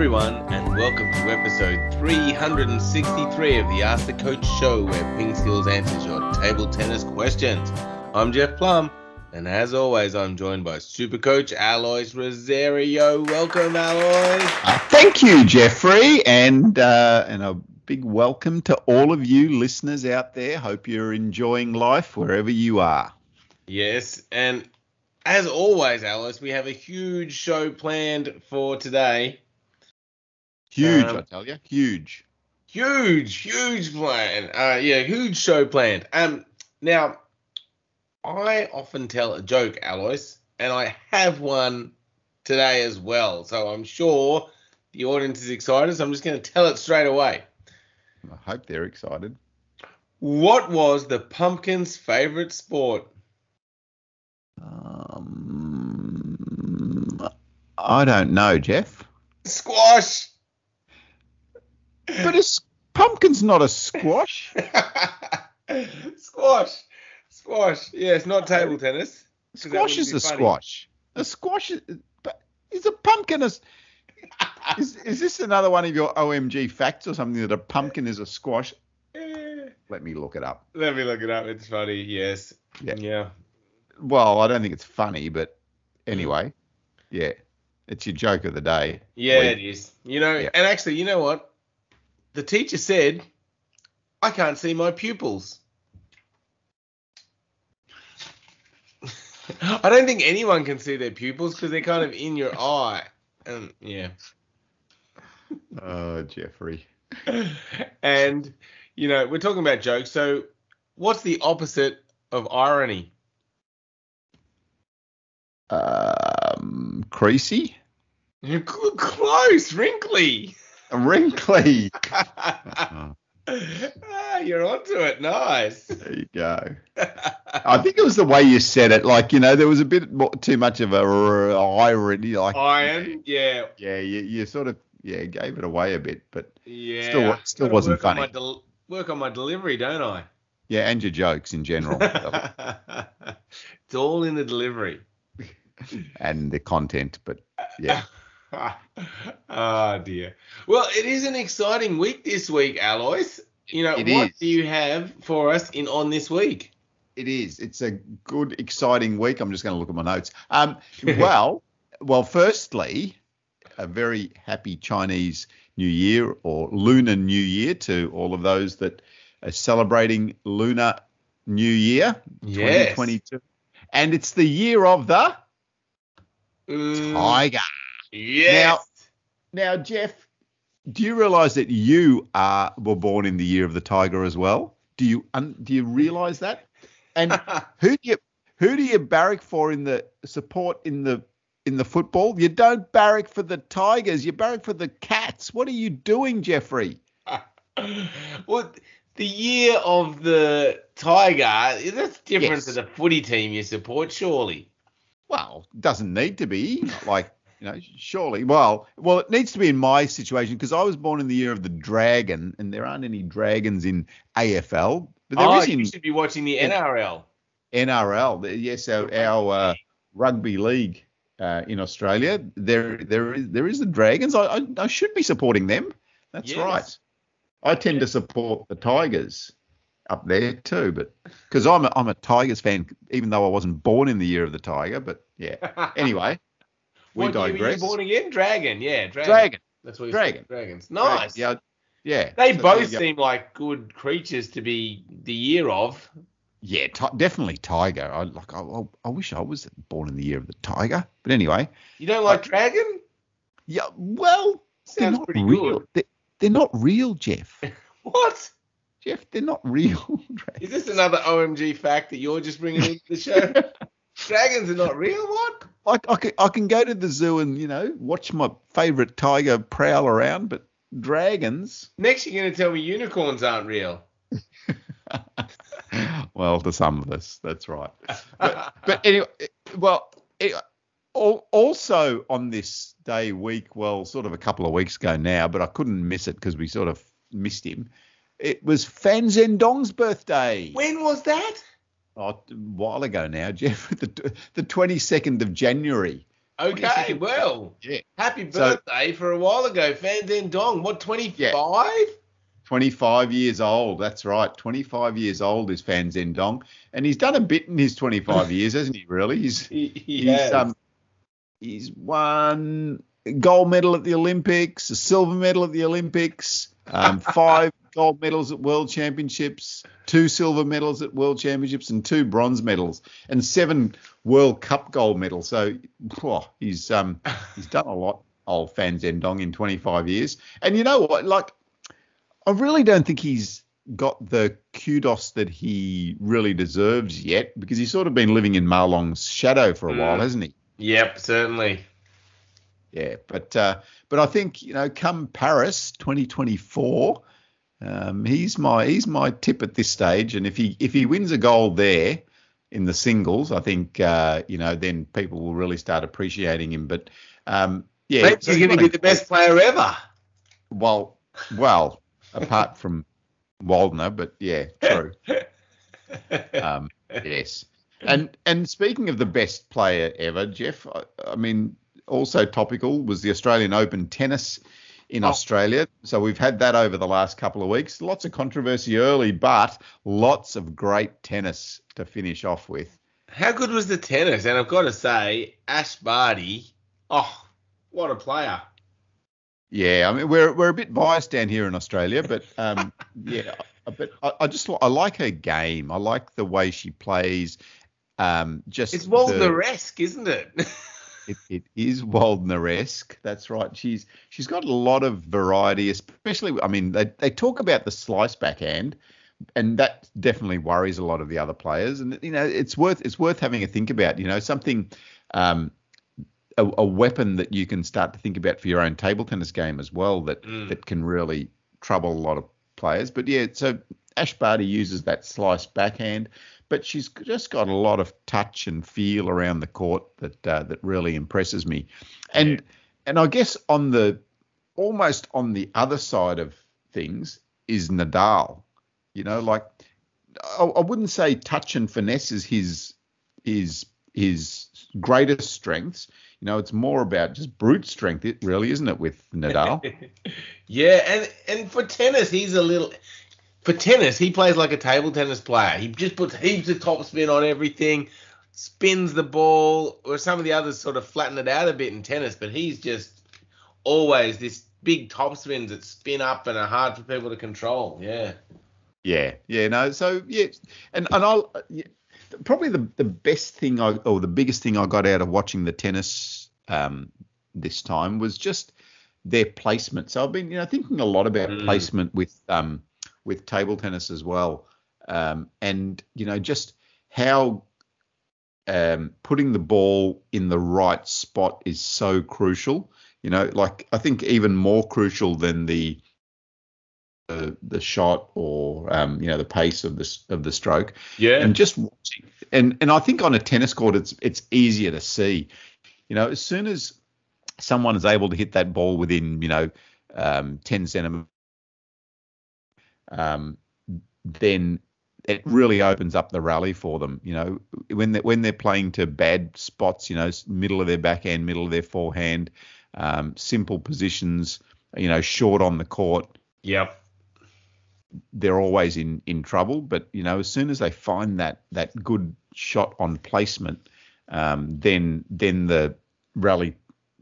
everyone, and welcome to episode 363 of the Ask the Coach show, where Ping Skills answers your table tennis questions. I'm Jeff Plumb, and as always, I'm joined by Super Coach Alois Rosario. Welcome, Alois. Uh, thank you, Jeffrey, and uh, and a big welcome to all of you listeners out there. Hope you're enjoying life wherever you are. Yes, and as always, Alice, we have a huge show planned for today. Huge, Um, I tell you, huge. Huge, huge plan. Uh, yeah, huge show planned. Um, now, I often tell a joke, Alois, and I have one today as well. So I'm sure the audience is excited. So I'm just going to tell it straight away. I hope they're excited. What was the pumpkin's favorite sport? Um, I don't know, Jeff. Squash. But a pumpkin's not a squash. squash. Squash. Yeah, it's not table tennis. Squash is a funny. squash. A squash is, but is a pumpkin a is, is this another one of your OMG facts or something that a pumpkin is a squash? Let me look it up. Let me look it up. It's funny. Yes. Yeah. Yeah. Well, I don't think it's funny, but anyway, mm. yeah, it's your joke of the day. Yeah, Week. it is. You know, Yeah. and actually, you know what? The teacher said, I can't see my pupils. I don't think anyone can see their pupils because they're kind of in your eye. And yeah. Oh, Jeffrey. and, you know, we're talking about jokes. So, what's the opposite of irony? Um, creasy, close, wrinkly. Wrinkly. ah, you're onto it. Nice. There you go. I think it was the way you said it. Like you know, there was a bit more, too much of a r- irony. Like Iron. Yeah. Yeah, you, you sort of yeah gave it away a bit, but Yeah. Still- still wasn't work on funny. del- work on my delivery, don't I? yeah, and your jokes in general it's all in the delivery. and the content. But yeah, oh dear. Well, it is an exciting week this week, Alois. You know, It what is. do you have for us in on this week? it is. It's a good, exciting week. I'm just going to look at my notes. Um, well, well, firstly, a very happy Chinese New Year or Lunar New Year to all of those that are celebrating Lunar New Year Yes. 2022. And it's the year of the Mm, tiger. Yes. Now, Jeff, do you realize that you are were born in the year of the tiger as well? Do you un, do you realize that? And who do you who do you barrack for in the support in the in the football? You don't barrack for the Tigers. You barrack for the Cats. What are you doing, Jeffrey? well, the year of the tiger, that's different Yes. to the footy team you support, surely. Well, doesn't need to be like you know. Surely, well, well, it needs to be in my situation because I was born in the year of the dragon, and there aren't any dragons in AFL, but there oh, is in you should be watching the NRL. NRL. Yes, our, our uh, rugby league uh, in Australia. There, there is there is the Dragons. I, I, I should be supporting them. That's Yes. right. I tend to support the Tigers up there too, but because I'm a, I'm a Tigers fan, even though I wasn't born in the year of the Tiger. But yeah. Anyway, we what year were you born again? Dragon, yeah, dragon. Dragon. That's what you Dragon. said, dragons. Nice. Yeah. Yeah. They So both seem like good creatures to be the year of. Yeah, ti definitely Tiger. I like. I, I, I wish I was born in the year of the Tiger. But anyway. You don't like dragon? Yeah, well, they're Sounds not pretty real. good. They, they're not real, Jeff. What? Jeff, they're not real. Is this another OMG fact that you're just bringing into the show? Dragons are not real. What? I, I, can, I can go to the zoo and you know watch my favourite tiger prowl around, but dragons. Next, you're going to tell me unicorns aren't real. well, to some of us, that's right. But, but anyway, well, eh, it, also on this day week, well, sort of a couple of weeks ago now, but I couldn't miss it because we sort of missed him. It was Fan Zhendong's birthday. When was that? Oh, a while ago now, Jeff. The the 22nd of January. Okay, 22nd. well, Yeah. happy So- birthday for a while ago, Fan Zhendong. What, 25? 25 years old. That's right. 25 years old is Fan Zhendong. And he's done a bit in his 25 years, hasn't he, really? He's, He, he he's, um, he's won gold medal at the Olympics, a silver medal at the Olympics, um, five gold medals at World Championships, two silver medals at World Championships, and two bronze medals, and seven World Cup gold medals. So whew, he's um, he's done a lot, old Fan Zhendong, in 25 years. And you know what? Like, I really don't think he's got the kudos that he really deserves yet, because he's sort of been living in Ma Long's shadow for a while, Mm. hasn't he? Yep, certainly. Yeah, but uh, but I think you know, come Paris 2024, um, he's my he's my tip at this stage, and if he if he wins a gold there in the singles, I think uh, you know then people will really start appreciating him. But um, yeah, he's going to be the best player ever. Well, well, apart from Waldner, but yeah, true. Um, yes. And and speaking of the best player ever, Jeff, I, I mean, also topical was the Australian Open tennis in Oh. Australia. So we've had that over the last couple of weeks. Lots of controversy early, but lots of great tennis to finish off with. How good was the tennis? And I've got to say, Ash Barty, oh, what a player. Yeah, I mean we're we're a bit biased down here in Australia, but um, yeah, but I, I just I like her game. I like the way she plays. Um, just It's the- Waldner-esque, isn't it? It, it is Waldner-esque. That's right. She's she's got a lot of variety, especially. I mean, they they talk about the slice backhand, and that definitely worries a lot of the other players. And you know, it's worth it's worth having a think about. You know, something. Um, a, a weapon that you can start to think about for your own table tennis game as well that Mm. that can really trouble a lot of players. But yeah, so Ash Barty uses that slice backhand, but she's just got a lot of touch and feel around the court that uh, that really impresses me. And Yeah. and I guess on the almost on the other side of things is Nadal. You know, like I, I wouldn't say touch and finesse is his his his greatest strengths. You know, it's more about just brute strength, it really, isn't it, with Nadal? yeah, and and for tennis, he's a little. For tennis, he plays like a table tennis player. He just puts heaps of topspin on everything, spins the ball, or some of the others sort of flatten it out a bit in tennis. But he's just always this big topspins that spin up and are hard for people to control. Yeah. Yeah, yeah, no. So yeah, and and I'll yeah, probably the the best thing I or the biggest thing I got out of watching the tennis um this time was just their placement. So I've been you know thinking a lot about Mm. placement with um with table tennis as well, um and you know just how um putting the ball in the right spot is so crucial. You know, like I think even more crucial than the the, the shot or um, you know the pace of the of the stroke Yeah. and just watching and and I think on a tennis court it's it's easier to see you know as soon as someone is able to hit that ball within you know um, 10 centimeters um, then it really opens up the rally for them you know when they when they're playing to bad spots you know middle of their backhand middle of their forehand um, simple positions you know short on the court yep. they're always in in trouble. But you know, as soon as they find that that good shot on placement, um, then then the rally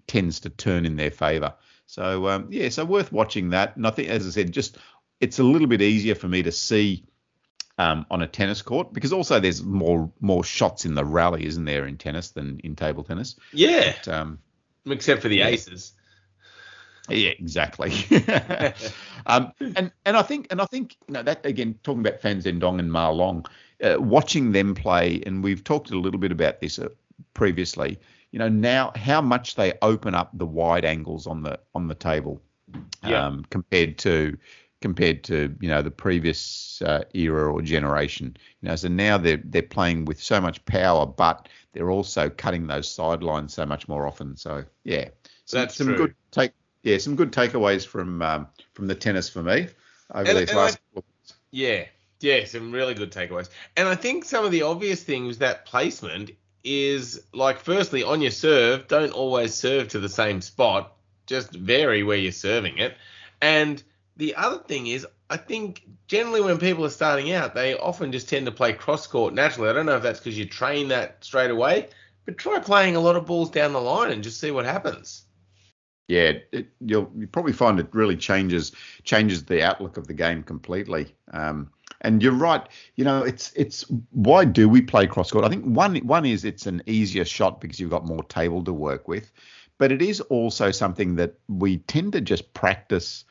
tends to turn in their favour. So um, yeah, so worth watching that. And I think, as I said, just it's a little bit easier for me to see um, on a tennis court because also there's more more shots in the rally, isn't there, in tennis than in table tennis? Yeah. But, um, Except for the Yeah. aces. Yeah, exactly. um, and and I think and I think you know that again talking about Fan Zhendong and Ma Long, uh, watching them play, and we've talked a little bit about this uh, previously. You know now how much they open up the wide angles on the on the table, Yeah. um, compared to compared to you know the previous uh, era or generation. You know, so now they're they're playing with so much power, but they're also cutting those sidelines so much more often. So yeah, some, That's some true. good take yeah some good takeaways from um, from the tennis for me over And- these and last. couple of- Yeah, yeah, some really good takeaways. And I think some of the obvious things that placement is like, firstly, on your serve, don't always serve to the same spot. Just vary where you're serving it. And the other thing is, I think generally when people are starting out, they often just tend to play cross court naturally. I don't know if that's because you train that straight away, but try playing a lot of balls down the line and just see what happens. Yeah, it, you'll you probably find it really changes changes the outlook of the game completely. Um, and you're right. You know, it's it's why do we play cross court? I think one one is it's an easier shot because you've got more table to work with, but it is also something that we tend to just practice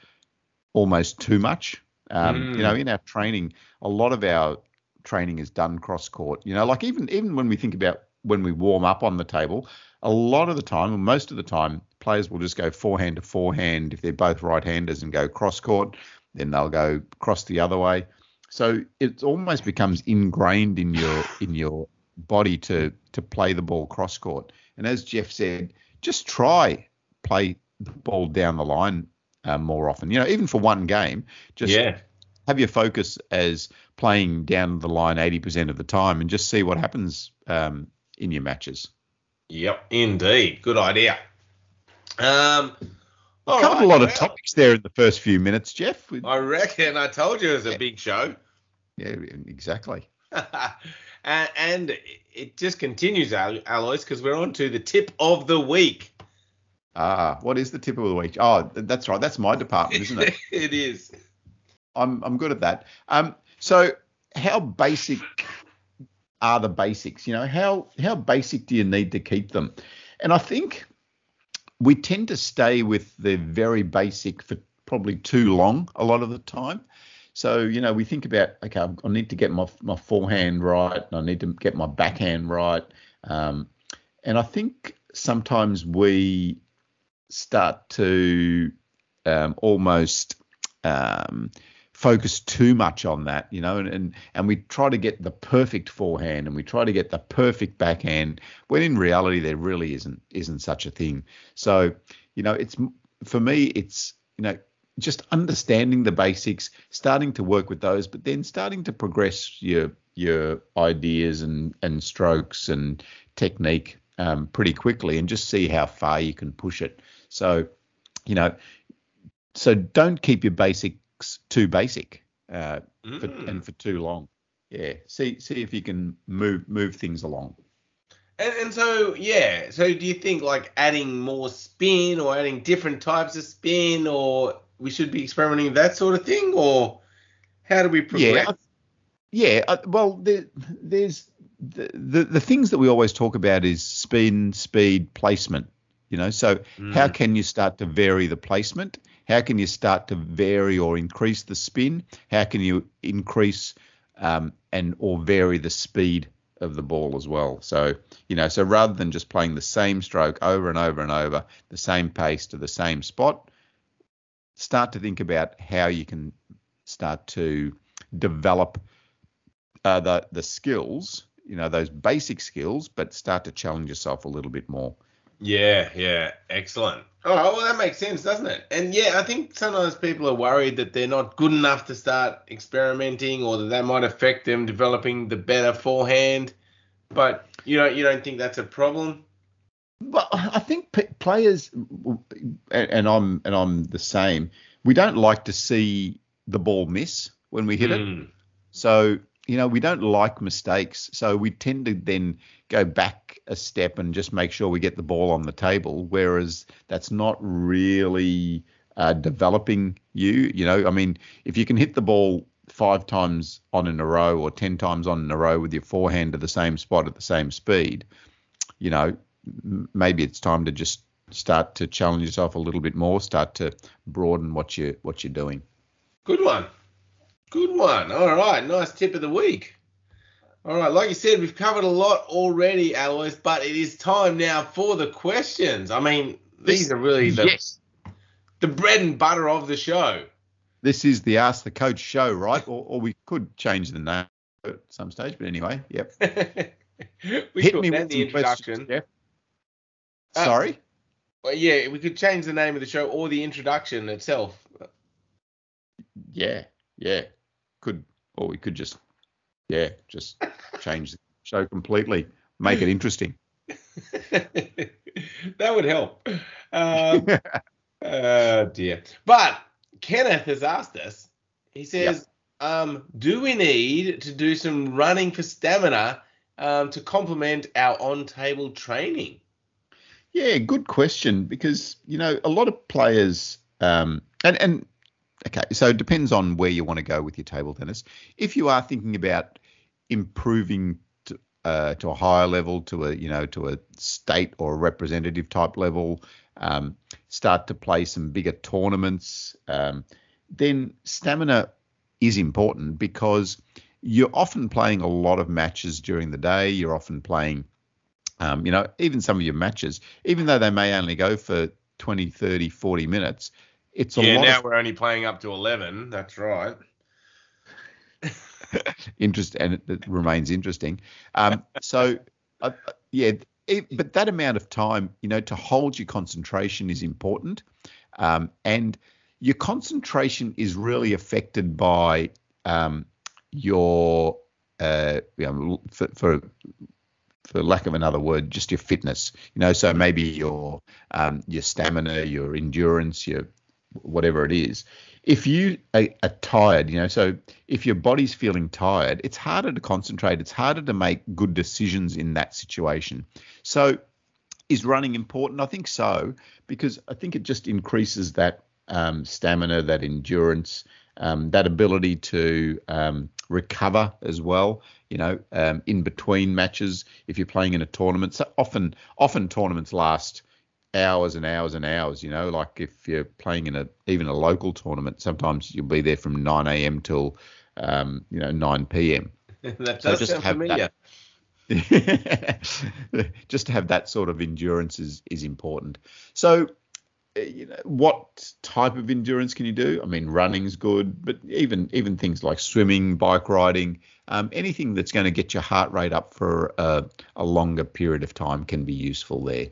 almost too much. Um, mm. You know, in our training, a lot of our training is done cross court. You know, like even even when we think about when we warm up on the table, a lot of the time, or most of the time, players will just go forehand to forehand if they're both right-handers and go cross court. Then they'll go cross the other way. So it almost becomes ingrained in your in your body to to play the ball cross court. And as Jeff said, just try play the ball down the line uh, more often. You know, even for one game, just yeah. have your focus as playing down the line 80% of the time and just see what happens um, in your matches. Yep, indeed. Good idea. Um, covered right, a lot well, of topics there in the first few minutes, Jeff. I reckon. I told you it was a big show. Yeah, exactly. and, and, it just continues, Alois, because we're on to the tip of the week. Ah, what is the tip of the week? Oh, that's right. That's my department, isn't it? it is. I'm I'm good at that. Um, so how basic are the basics? You know, how how basic do you need to keep them? And I think we tend to stay with the very basic for probably too long a lot of the time. So, you know, we think about, okay, I need to get my, my forehand right, and I need to get my backhand right. Um, and I think sometimes we start to um, almost um, focus too much on that, you know, and, and and we try to get the perfect forehand and we try to get the perfect backhand when in reality there really isn't isn't such a thing. So, you know, it's for me it's you know just understanding the basics, starting to work with those, but then starting to progress your your ideas and and strokes and technique um, pretty quickly and just see how far you can push it. So, you know, so don't keep your basics too basic uh, mm. for, and for too long. Yeah, see see if you can move move things along. And, and so yeah, so do you think like adding more spin or adding different types of spin, or we should be experimenting with that sort of thing, or how do we progress? Yeah, yeah. Well, there, there's the, the the things that we always talk about is spin, speed, placement. You know, so mm. how can you start to vary the placement? How can you start to vary or increase the spin? How can you increase um, and or vary the speed of the ball as well? So you know, so rather than just playing the same stroke over and over and over, the same pace to the same spot, start to think about how you can start to develop uh, the the skills, you know, those basic skills, but start to challenge yourself a little bit more. Yeah, yeah, excellent. All right, well that makes sense, doesn't it? And yeah, I think sometimes people are worried that they're not good enough to start experimenting, or that that might affect them developing the better forehand. But you know, you don't think that's a problem? Well, I think p- players, and I'm and I'm the same. We don't like to see the ball miss when we hit mm. it. Hmm. So you know, we don't like mistakes, so we tend to then go back a step and just make sure we get the ball on the table. Whereas that's not really uh, developing you. You know, I mean, if you can hit the ball five times on in a row or ten times on in a row with your forehand to the same spot at the same speed, you know, maybe it's time to just start to challenge yourself a little bit more, start to broaden what you what you're doing. Good one. Good one. All right, nice tip of the week. All right, like you said, we've covered a lot already, Alois, but it is time now for the questions. I mean, these are really the, yes. the bread and butter of the show. This is the Ask the Coach show, right? or, or we could change the name at some stage, but anyway, yep. we Hit me with the introduction. Yeah. Uh, Sorry? Well, yeah, we could change the name of the show or the introduction itself. Yeah, yeah could, or we could just, yeah, just change the show completely. make it interesting. that would help. Um, oh dear. But Kenneth has asked us. He says, yep. um, "Do we need to do some running for stamina um, to complement our on-table training?" Yeah, good question. Because you know a lot of players, um, and and okay, so it depends on where you want to go with your table tennis. If you are thinking about improving to, uh, to a higher level, to a you know to a state or a representative type level, um, start to play some bigger tournaments, um, then stamina is important because you're often playing a lot of matches during the day. You're often playing, um, you know, even some of your matches, even though they may only go for 20, 30, 40 minutes, it's a yeah, now of, we're only playing up to 11. That's right. interest and it, it, remains interesting. Um, so, uh, yeah, it, but that amount of time, you know, to hold your concentration is important, um, and your concentration is really affected by um, your, uh, you know, for, for for lack of another word, just your fitness. You know, so maybe your um, your stamina, your endurance, your whatever it is. If you are, are, tired, you know, so if your body's feeling tired, it's harder to concentrate. It's harder to make good decisions in that situation. So, is running important? I think so, because I think it just increases that um, stamina, that endurance, um, that ability to um, recover as well. You know, um, in between matches, if you're playing in a tournament, so often often tournaments last hours and hours and hours. You know, like if you're playing in a even a local tournament, sometimes you'll be there from 9 a.m. till um, you know 9 p.m. that does so just sound have familiar. That, just to have that sort of endurance is is important. So uh, you know, what type of endurance can you do? I mean, running's good, but even even things like swimming, bike riding, um, anything that's going to get your heart rate up for a, a, longer period of time can be useful there.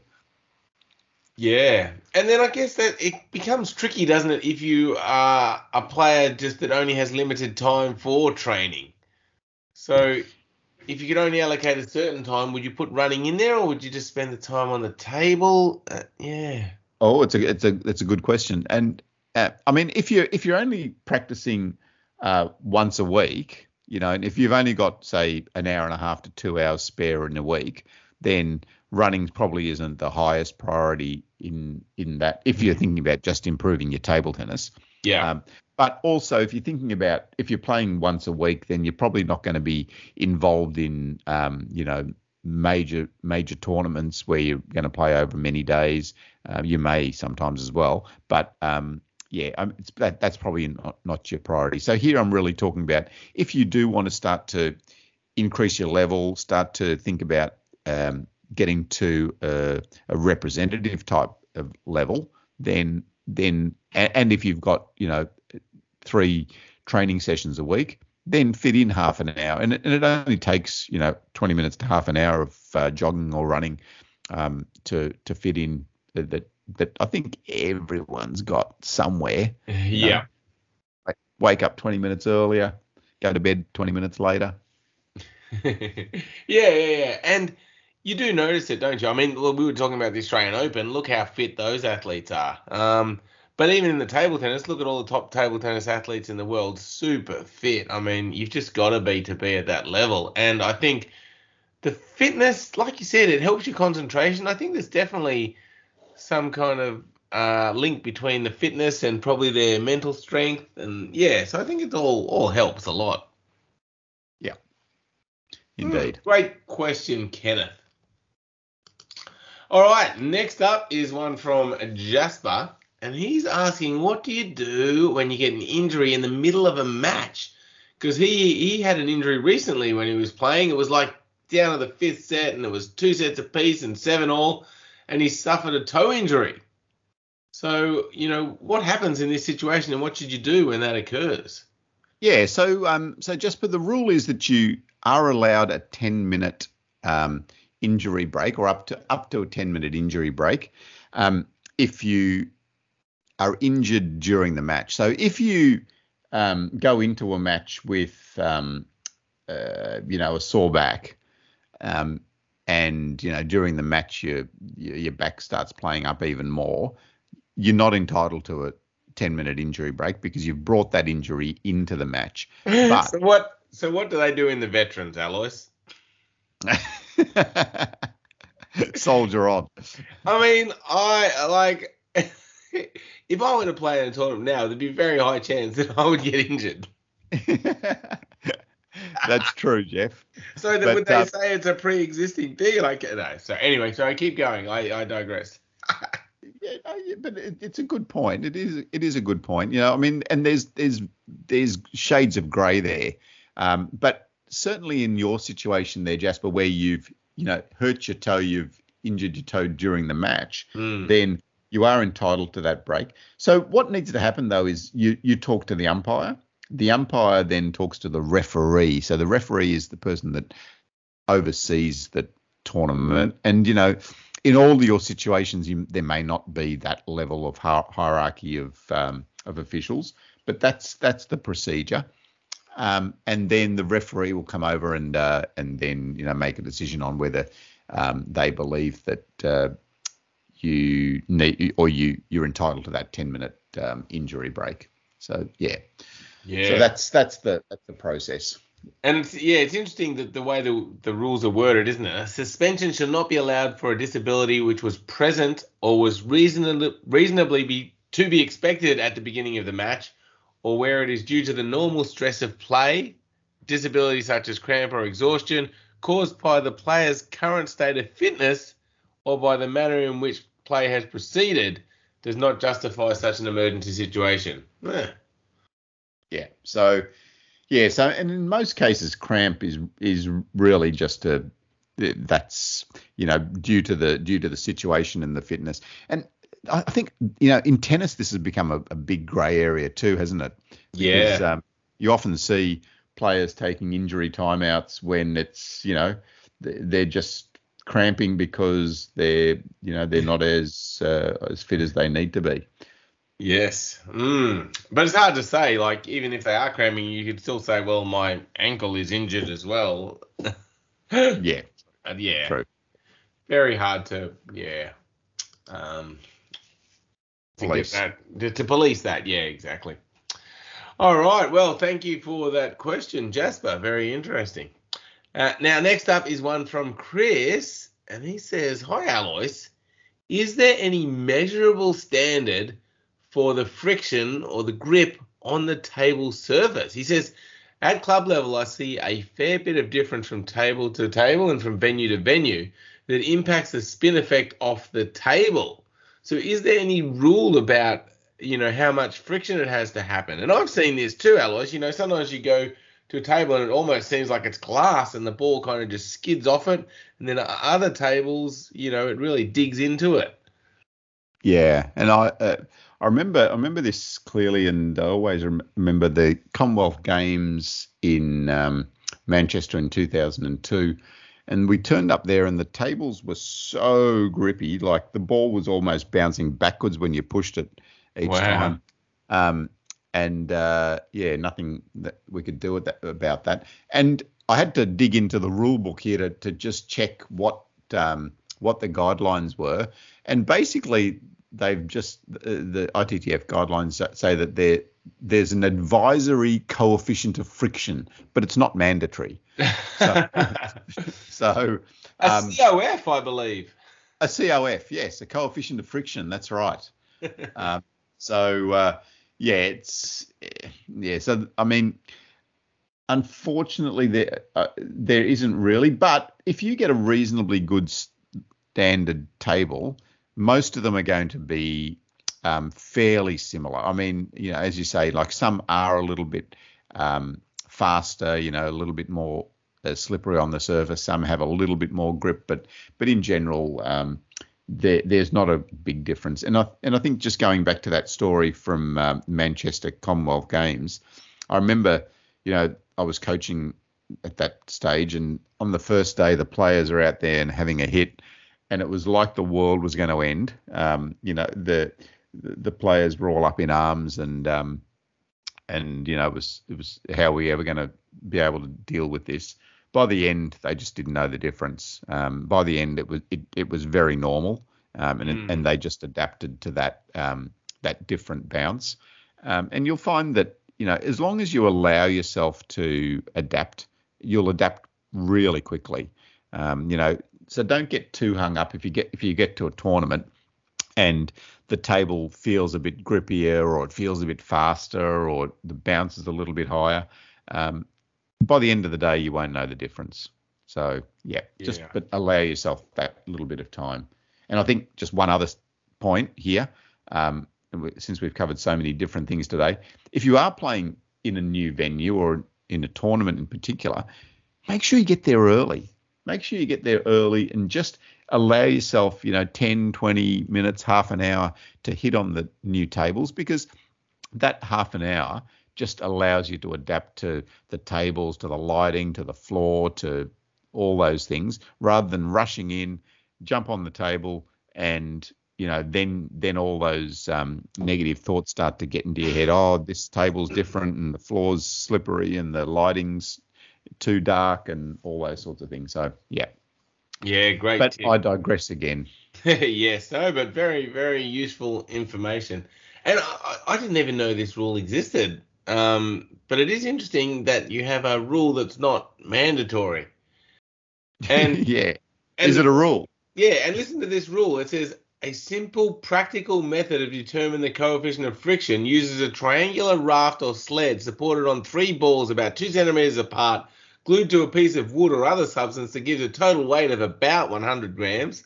Yeah, and then I guess that it becomes tricky, doesn't it, if you are a player just that only has limited time for training. So, if you could only allocate a certain time, would you put running in there, or would you just spend the time on the table? Uh, yeah. Oh, it's a it's a it's a good question, and uh, I mean, if you're if you're only practicing uh, once a week, you know, and if you've only got say an hour and a half to two hours spare in a week, then running probably isn't the highest priority in in that if you're thinking about just improving your table tennis. Yeah. Um, but also, if you're thinking about if you're playing once a week, then you're probably not going to be involved in, um, you know, major major tournaments where you're going to play over many days. Uh, you may sometimes as well, but um, yeah, um, that, that's probably not, not your priority. So here I'm really talking about if you do want to start to increase your level, start to think about um, getting to a, a representative type of level, then then and if you've got you know three training sessions a week, then fit in half an hour, and it, and it only takes you know 20 minutes to half an hour of uh, jogging or running um, to to fit in that that I think everyone's got somewhere. Yeah. Know, wake up 20 minutes earlier, go to bed 20 minutes later. yeah, yeah, yeah, and you do notice it, don't you? I mean, we were talking about the Australian Open. Look how fit those athletes are. Um, but even in the table tennis, look at all the top table tennis athletes in the world, super fit. I mean, you've just got to be to be at that level. And I think the fitness, like you said, it helps your concentration. I think there's definitely some kind of uh, link between the fitness and probably their mental strength. And yeah, so I think it all all helps a lot. Yeah, indeed. Mm, great question, Kenneth. All right, next up is one from Jasper, and he's asking, what do you do when you get an injury in the middle of a match? Because he he had an injury recently when he was playing. It was like down to the fifth set, and it was two sets apiece and seven all, and he suffered a toe injury. So you know what happens in this situation, and what should you do when that occurs? Yeah, so um, so Jasper, the rule is that you are allowed a ten minute um, injury break or up to up to a 10 minute injury break um, if you are injured during the match. So if you um, go into a match with um, uh, you know a sore back, um, and you know during the match your your back starts playing up even more, you're not entitled to a 10 minute injury break because you've brought that injury into the match. But so what? So what do they do in the veterans, Alois? soldier on. I mean, I like. if I were to play in a tournament now, there'd be a very high chance that I would get injured. That's true, Jeff. So then But, would they uh, say it's a pre-existing thing? Like no. So anyway, so I keep going. I, I digress. Yeah, no, yeah, but it, it's a good point. It is it is a good point. You know, I mean, and there's there's there's shades of grey there, um, but certainly in your situation there, Jasper, where you've you know hurt your toe, you've injured your toe during the match, Hmm. then you are entitled to that break. So what needs to happen though is you you talk to the umpire. The umpire then talks to the referee. So the referee is the person that oversees the tournament, and you know. In all your situations, you, there may not be that level of hi- hierarchy of um, of officials, but that's that's the procedure. Um, and then the referee will come over and uh, and then you know make a decision on whether um, they believe that uh, you need or you you're entitled to that 10 minute um, injury break. So yeah, Yeah. so that's that's the that's the process. And it's, yeah, it's interesting that the way the, the rules are worded, isn't it? A suspension shall not be allowed for a disability which was present or was reasonably, reasonably be to be expected at the beginning of the match, or where it is due to the normal stress of play, disability such as cramp or exhaustion, caused by the player's current state of fitness, or by the manner in which play has proceeded, does not justify such an emergency situation. Eh. Yeah. So yeah. So and in most cases, cramp is is really just a that's you know due to the due to the situation and the fitness. And I think you know in tennis this has become a, a big grey area too, hasn't it? Yeah. Because, um, you often see players taking injury timeouts when it's you know they- they're just cramping because they're you know they're not as uh, as fit as they need to be. Yes. Mm. But it's hard to say. Like, even if they are cramping, you could still say, well, my ankle is injured as well. Yeah. Uh, yeah. True. Very hard to, yeah. Um, to, Police. that, to, to police that. Yeah, exactly. All right. Well, thank you for that question, Jasper. Very interesting. Uh, now, next up is one from Chris, and he says, Hi, Alois. Is there any measurable standard for the friction or the grip on the table surface? He says, at club level, I see a fair bit of difference from table to table and from venue to venue that impacts the spin effect off the table. So, is there any rule about you know how much friction it has to happen? And I've seen this too, Alois. You know, sometimes you go to a table and it almost seems like it's glass and the ball kind of just skids off it, and then other tables, you know, it really digs into it. Yeah, and I uh, I remember I remember this clearly, and I always remember the Commonwealth Games in um, Manchester in 2002, and we turned up there, and the tables were so grippy, like the ball was almost bouncing backwards when you pushed it each Wow. time. Um, and uh, yeah, nothing that we could do with that, about that. And I had to dig into the rule book here to, to just check what um, what the guidelines were, and basically they've just uh, the ITTF guidelines say that there there's an advisory coefficient of friction, but it's not mandatory. So, so A um, COF, I believe. a COF, yes, a coefficient of friction. That's right. um, so uh, yeah, it's yeah. So I mean, unfortunately, there uh, there isn't really. But if you get a reasonably good standard table, most of them are going to be um, fairly similar. I mean, you know, as you say, like some are a little bit um, faster, you know, a little bit more uh, slippery on the surface. Some have a little bit more grip, but but in general, um, there, there's not a big difference. And I and I think just going back to that story from um, Manchester Commonwealth Games, I remember, you know, I was coaching at that stage, and on the first day, the players are out there and having a hit, and it was like the world was going to end. Um, you know, the the players were all up in arms, and um, and you know, it was it was how are we ever going to be able to deal with this? by the end, they just didn't know the difference. Um, by the end, it was it, it was very normal, um, and Mm. and they just adapted to that um, that different bounce. Um, and you'll find that you know as long as you allow yourself to adapt, you'll adapt really quickly. Um, you know, so don't get too hung up if you get if you get to a tournament and the table feels a bit grippier or it feels a bit faster or the bounce is a little bit higher. Um, by the end of the day, you won't know the difference. So yeah, just Yeah. but allow yourself that little bit of time. And I think just one other point here, um, since we've covered so many different things today, if you are playing in a new venue or in a tournament in particular, make sure you get there early. Make sure you get there early and just allow yourself, you know, 10, 20 minutes, half an hour to hit on the new tables because that half an hour just allows you to adapt to the tables, to the lighting, to the floor, to all those things rather than rushing in, jump on the table and you know then then all those um, negative thoughts start to get into your head. Oh this table's different and the floor's slippery and the lighting's too dark and all those sorts of things so yeah Yeah, great. but tip. i digress again yes, no, but very, very useful information. And I, I didn't even know this rule existed. Um, but it is interesting that you have a rule that's not mandatory. And, yeah and is it a rule yeah, and listen to this rule. It says a simple practical method of determining the coefficient of friction uses a triangular raft or sled supported on three balls about two centimeters apart, glued to a piece of wood or other substance that gives a total weight of about 100 grams.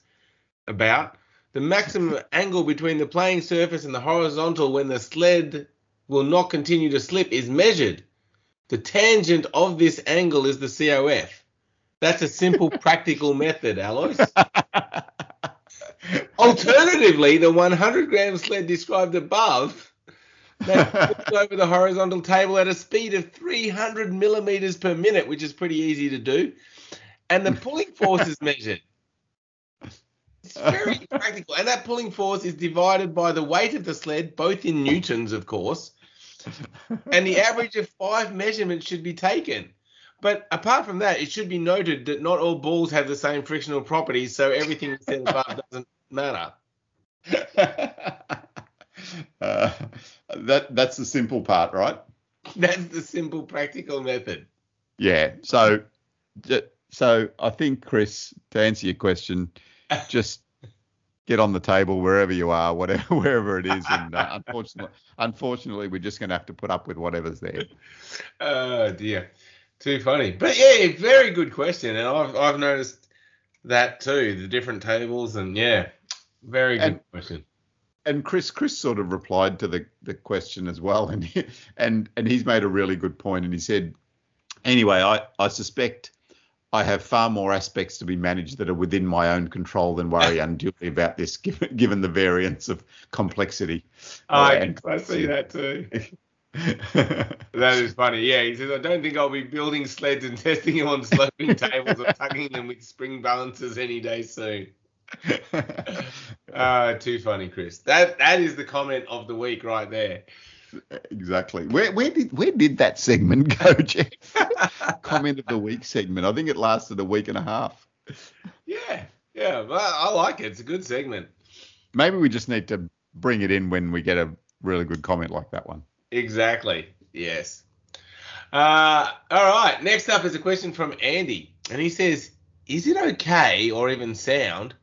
About the maximum angle between the playing surface and the horizontal when the sled will not continue to slip is measured. The tangent of this angle is the COF. That's a simple practical method, Alois. Alternatively, the 100 gram sled described above that moves over the horizontal table at a speed of 300 millimeters per minute, which is pretty easy to do, and the pulling force is measured. It's very practical, and that pulling force is divided by the weight of the sled, both in newtons, of course, and the average of five measurements should be taken. But apart from that, it should be noted that not all balls have the same frictional properties, so everything said above doesn't matter. uh, that that's the simple part, right? That's the simple practical method. Yeah. So, so I think Chris, to answer your question, just get on the table wherever you are, whatever wherever it is, and uh, unfortunately, unfortunately, we're just going to have to put up with whatever's there. Oh dear, too funny. But yeah, very good question, and I've I've noticed that too. The different tables, and yeah, very good And- question. And Chris, Chris sort of replied to the, the question as well, and he, and and he's made a really good point, and he said, anyway, I I suspect. I have far more aspects to be managed that are within my own control than worry unduly about this, given, given the variance of complexity. Oh, I, uh, And- I see that too. That is funny. Yeah, he says, I don't think I'll be building sleds and testing them on sloping tables or tugging them with spring balances any day soon. Uh, too funny, Chris. That that is the comment of the week right there. exactly. Where where did where did that segment go, Jeff? Comment of the week segment. I think it lasted a week and a half. yeah, yeah. Well, I like it. It's a good segment. Maybe we just need to bring it in when we get a really good comment like that one. Exactly. Yes. Uh, all right. Next up is a question from Andy, and he says, "Is it okay, or even sound,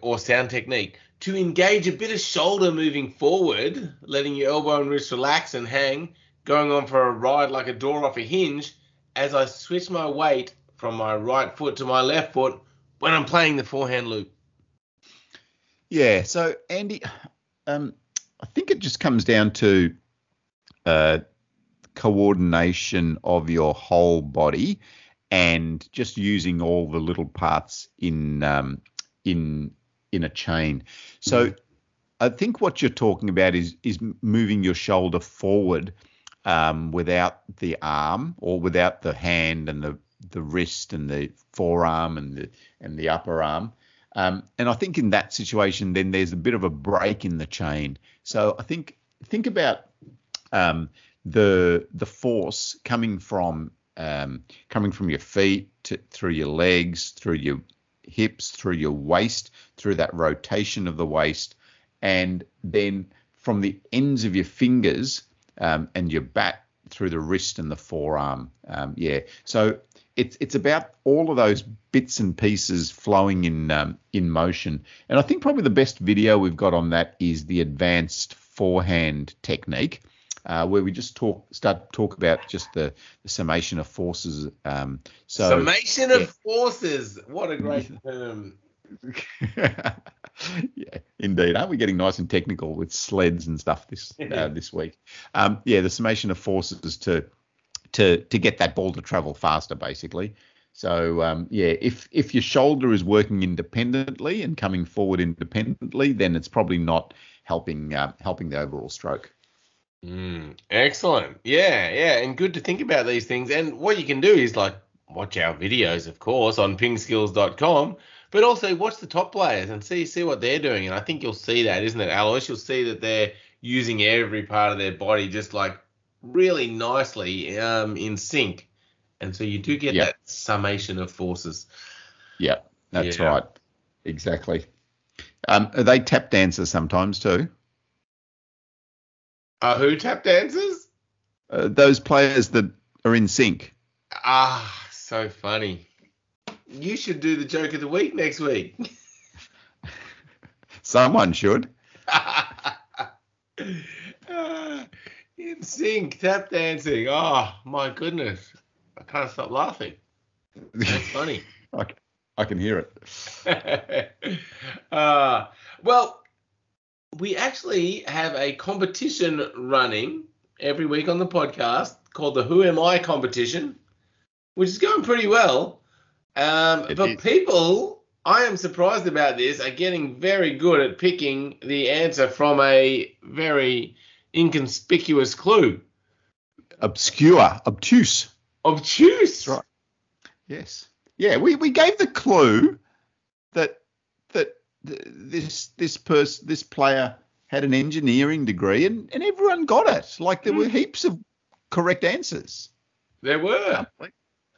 or sound technique, to engage a bit of shoulder moving forward, letting your elbow and wrist relax and hang, going on for a ride like a door off a hinge, as I switch my weight from my right foot to my left foot when I'm playing the forehand loop?" Yeah. So Andy, um, I think it just comes down to uh, coordination of your whole body and just using all the little parts in um, in in a chain. So I think what you're talking about is is moving your shoulder forward um, without the arm or without the hand and the the wrist and the forearm and the and the upper arm. Um, and I think in that situation, then there's a bit of a break in the chain. So I think think about um, the the force coming from um, coming from your feet to, through your legs, through your hips, through your waist, through that rotation of the waist, and then from the ends of your fingers um, and your back through the wrist and the forearm. Um, yeah, so it's it's about all of those bits and pieces flowing in um, in motion. And I think probably the best video we've got on that is the advanced forehand technique. Uh, where we just talk start talk about just the, the summation of forces. Um, so summation yeah. of forces. What a great term. yeah, indeed. Aren't we getting nice and technical with sleds and stuff this uh, this week? Um, yeah, the summation of forces to to to get that ball to travel faster, basically. So um, yeah, if if your shoulder is working independently and coming forward independently, then it's probably not helping uh, helping the overall stroke. Mm, excellent. Yeah, yeah, and good to think about these things. And what you can do is like watch our videos, of course, on pingskills.com, but also watch the top players and see see what they're doing. And I think you'll see that, isn't it, Alois? You'll see that they're using every part of their body just like really nicely um, in sync. And so you do get yep. that summation of forces. Yeah, that's yeah. right. Exactly. Um, are they tap dancers sometimes too? Uh, who tap dancers? Uh, those players that are in sync. Ah, so funny. You should do the joke of the week next week. Someone should. uh, in sync, tap dancing. Oh my goodness, I can't stop laughing. That's funny. I, I can hear it. uh, well, we actually have a competition running every week on the podcast called the Who Am I competition, which is going pretty well. Um, but is. people, I am surprised about this, are getting very good at picking the answer from a very inconspicuous clue. Obscure, obtuse. Obtuse. That's right. Yes. Yeah, we, we gave the clue that this this person this player had an engineering degree and, and everyone got it. Like there mm. were hmm. heaps of correct answers. There were.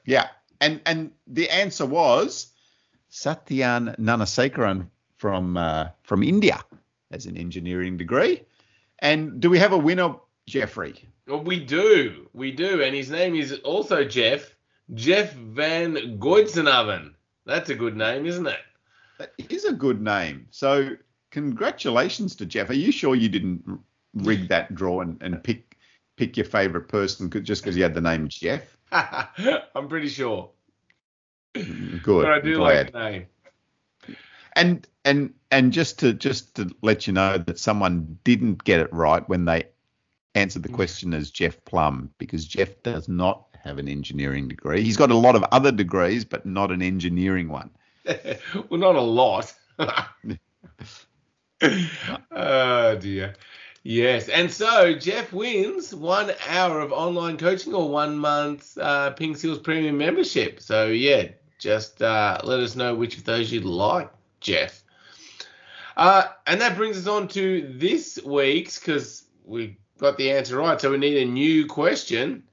Yeah. And and the answer was Sathiyan Gnanasekaran from uh, from India has an engineering degree. And do we have a winner, Jeffrey? Well, we do. We do. And his name is also Jeff. Jeff Van Goitzenhaven. That's a good name, isn't it? That is a good name. So congratulations to Jeff. Are you sure you didn't rig that draw and, and pick pick your favourite person just because you had the name Jeff? I'm pretty sure. Mm, good. But I do glad. like the name. And and and just to just to let you know that someone didn't get it right when they answered the question as Jeff Plumb because Jeff does not have an engineering degree. He's got a lot of other degrees, but not an engineering one. well, not a lot. oh dear. Yes, and so Jeff wins one hour of online coaching or one month uh, Ping Skills Premium membership. So yeah, just uh, let us know which of those you'd like, Jeff. Uh, and that brings us on to this week's because we got the answer right. So we need a new question.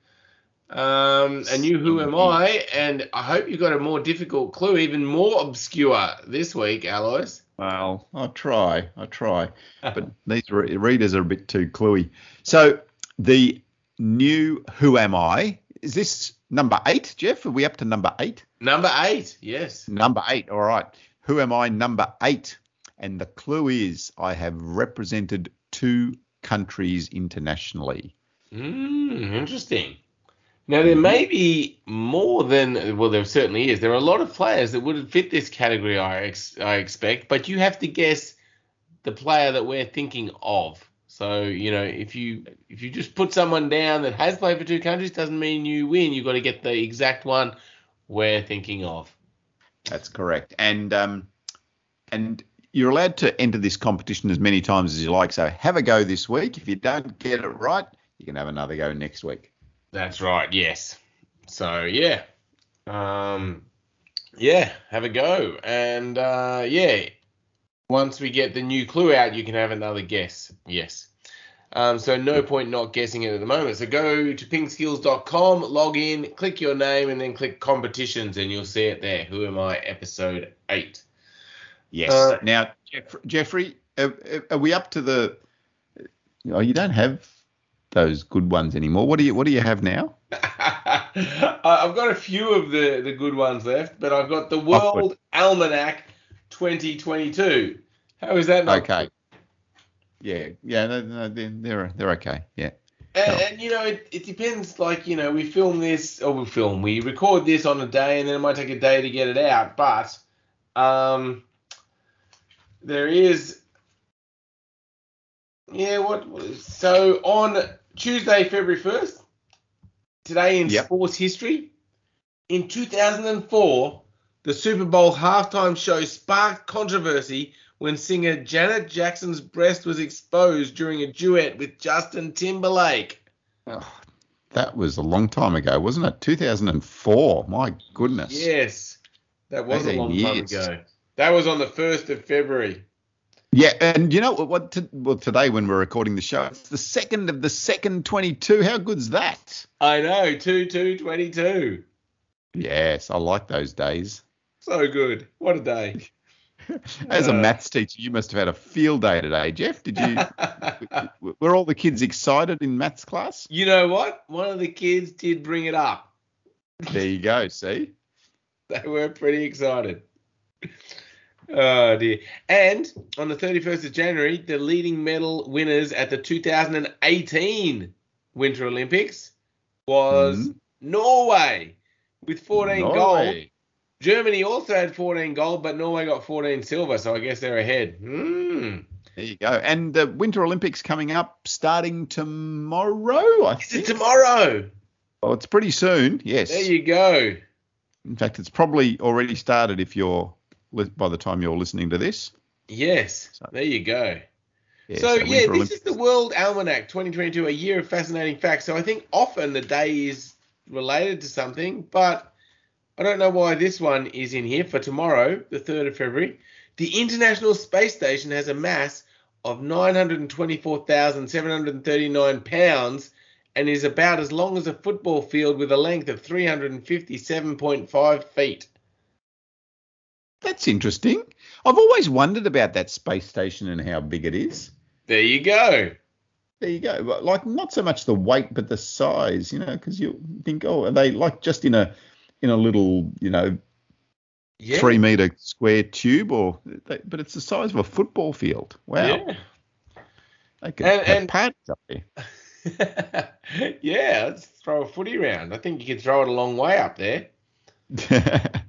Um, a new Who Am I? And I hope you got a more difficult clue, even more obscure this week, Alois. Well, I'll try. I'll try. But these re- readers are a bit too cluey. So the new Who Am I? Is this number eight, Jeff? Are we up to number eight? Number eight, yes. Number eight. All right. Who am I? Number eight. And the clue is I have represented two countries internationally. Mm, interesting. Now there may be more than well, there certainly is. There are a lot of players that would fit this category, I, ex, I expect, but you have to guess the player that we're thinking of. So you know, if you if you just put someone down that has played for two countries, doesn't mean you win. You've got to get the exact one we're thinking of. That's correct, and um, and you're allowed to enter this competition as many times as you like. So have a go this week. If you don't get it right, you can have another go next week. That's right. Yes. So yeah, um, yeah, have a go, and uh, yeah, once we get the new clue out, you can have another guess. Yes. Um, so no point not guessing it at the moment. So go to pingskills.com, log in, click your name, and then click competitions, and you'll see it there. Who am I? Episode eight. Yes. Uh, now, Jeff- Jeffrey, are, are we up to the? Oh, you don't have those good ones anymore. What do you What do you have now? I've got a few of the, the good ones left, but I've got the World Almanac 2022. How is that not Okay. Yeah, yeah, no, no, they're they're, they're okay. Yeah. And, and, you know, it, it depends. Like, you know, we film this, or we film, we record this on a day, and then it might take a day to get it out. But um, there is, yeah. What? So on Tuesday, February first, today in Yep. sports history, in 2004, the Super Bowl halftime show sparked controversy when singer Janet Jackson's breast was exposed during a duet with Justin Timberlake. Oh, that was a long time ago, wasn't it? 2004. My goodness. Yes, that was a 18 long time ago. That was on the 1st of February. Yeah, and you know what? to, well, today when we're recording the show, it's the second of the second 22. How good's that? I know, 2 2 22. Yes, I like those days. So good. What a day. As a Uh, maths teacher, you must have had a field day today, Jeff. Did you? were all the kids excited in maths class? you know what? One of the kids did bring it up. There you go. See. They were pretty excited. Oh dear. And on the 31st of January, the leading medal winners at the 2018 Winter Olympics was Mhm. Norway with 14 gold. Germany also had 14 gold, but Norway got 14 silver, so I guess they're ahead. Hmm. There you go. And the Winter Olympics coming up starting tomorrow, I Is think. it tomorrow? Oh, it's pretty soon. Yes. There you go. In fact, it's probably already started if you're by the time you're listening to this. Yes, So- there you go. Yeah, so, yeah, this Olympics. is the World Almanac 2022, a year of fascinating facts. So I think often the day is related to something, but I don't know why this one is in here for tomorrow, the 3rd of February. The International Space Station has a mass of 924,739 pounds and is about as long as a football field with a length of 357.5 feet. That's interesting. I've always wondered about that space station and how big it is. There you go. There you go. Like not so much the weight, but the size. You know, because you think, oh, are they like just in a in a little, you know, Yeah. three meter square tube, or they, but it's the size of a football field. Wow. Yeah. They could And- and- parties up there. yeah, let's throw a footy round. I think you could throw it a long way up there.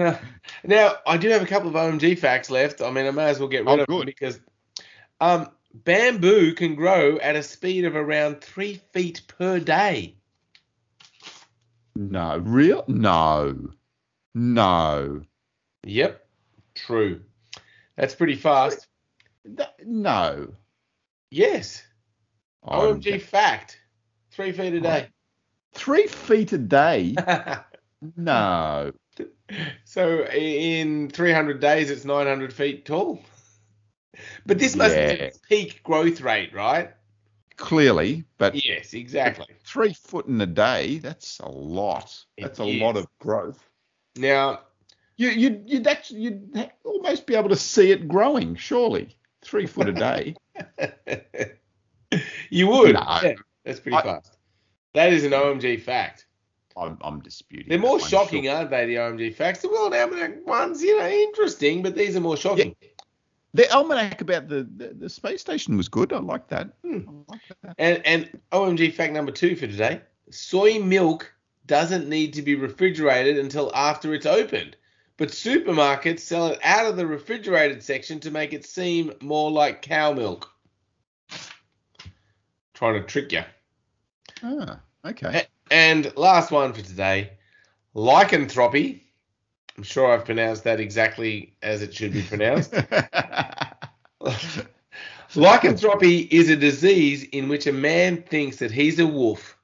Now, I do have a couple of OMG facts left. I mean, I may as well get rid Oh, of them because um, bamboo can grow at a speed of around three feet per day. no, real? No, no, Yep, true. That's pretty fast. No. Yes, I'm- OMG fact. Three feet a day. Three feet a day? No. So in 300 days, it's 900 feet tall. But this must be its peak growth rate, right? Clearly, but Yes, exactly. three foot in a day, that's a lot. It That's a is. lot of growth. Now, You, you'd, you'd, actually, you'd almost be able to see it growing, surely. Three foot a day. you would. No. Yeah, that's pretty I- fast. That is an OMG fact. I'm, I'm disputing. They're more shocking, sure. aren't they? The OMG facts. The World Almanac ones, you know, interesting, but these are more shocking. The almanac about the, the, the space station was good. I like that. Hmm. Like that. And and OMG fact number two for today: soy milk doesn't need to be refrigerated until after it's opened, but supermarkets sell it out of the refrigerated section to make it seem more like cow milk. Trying to trick you. Ah, okay. And last one for today lycanthropy. I'm sure I've pronounced that exactly as it should be pronounced. lycanthropy is a disease in which a man thinks that he's a wolf.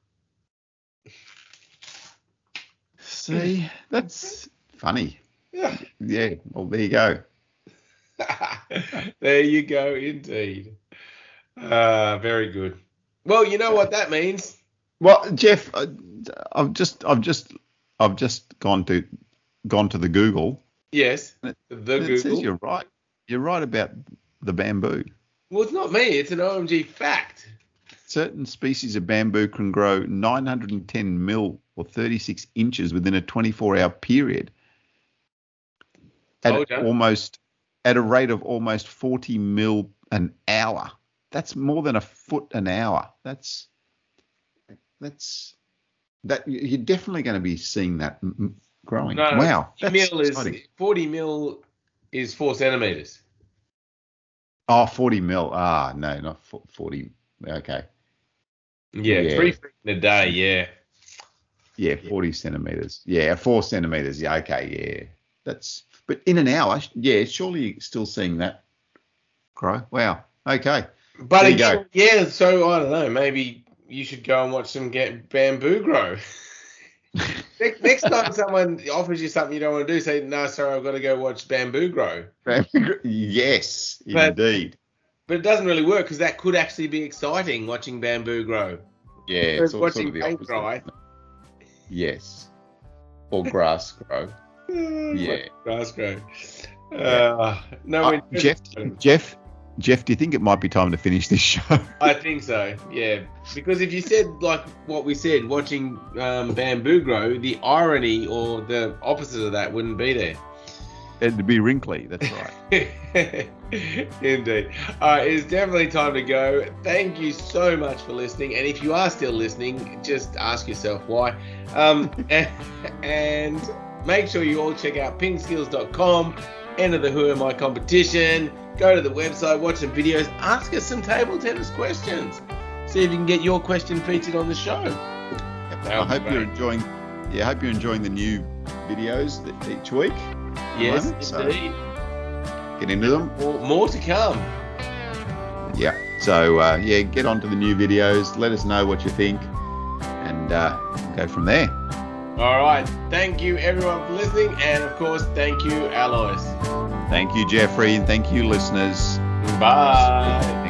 See, that's funny. Yeah. Yeah, well, there you go. there you go, indeed. Uh, very good. Well, you know what that means. Well, Jeff, uh, I've just, I've just, I've just gone to, gone to the Google. Yes, the and It says Google. you're right. You're right about the bamboo. Well, it's not me. It's an OMG fact. Certain species of bamboo can grow 910 mil or 36 inches within a 24-hour period. At almost at a rate of almost 40 mil an hour. That's more than a foot an hour. That's that's that you're definitely going to be seeing that growing. No, wow, 40 that's mil is 40 mil is four centimeters. Oh, 40 mil. Ah, no, not 40. Okay. Yeah, Yeah. three feet in a day. Yeah. Yeah, 40 centimeters. Yeah, four centimeters. Yeah, okay, yeah. That's, but in an hour, yeah, surely you're still seeing that grow. Wow. Okay. But again, yeah. So I don't know. Maybe you should go and watch them get bamboo grow. next, next time someone offers you something you don't want to do, say, "No, sorry, I've got to go watch bamboo grow." yes, But- indeed. But it doesn't really work because that could actually be exciting watching bamboo grow. Yeah, it's all, watching sort of paint dry. Yes. Or grass grow. Yeah. grass grow. Uh, no, Uh, Jeff, Jeff, Jeff, do you think it might be time to finish this show? I think so. Yeah, because if you said like what we said, watching um, bamboo grow, the irony or the opposite of that wouldn't be there. It'd be wrinkly. That's right. Indeed. All right, it's definitely time to go. Thank you so much for listening. And if you are still listening, just ask yourself why. Um, and, and make sure you all check out pingskills.com, enter the Who Am I competition, go to the website, watch some videos, ask us some table tennis questions. See if you can get your question featured on the show. I hope you're enjoying. Yeah, I hope you're enjoying the new videos each week. Yes, moment, so- indeed. Get into them. More, more to come. Yeah. So uh, yeah, get onto the new videos. Let us know what you think, and uh, go from there. All right. Thank you, everyone, for listening. And of course, thank you, Alois. Thank you, Jeffrey, and thank you, listeners. Bye.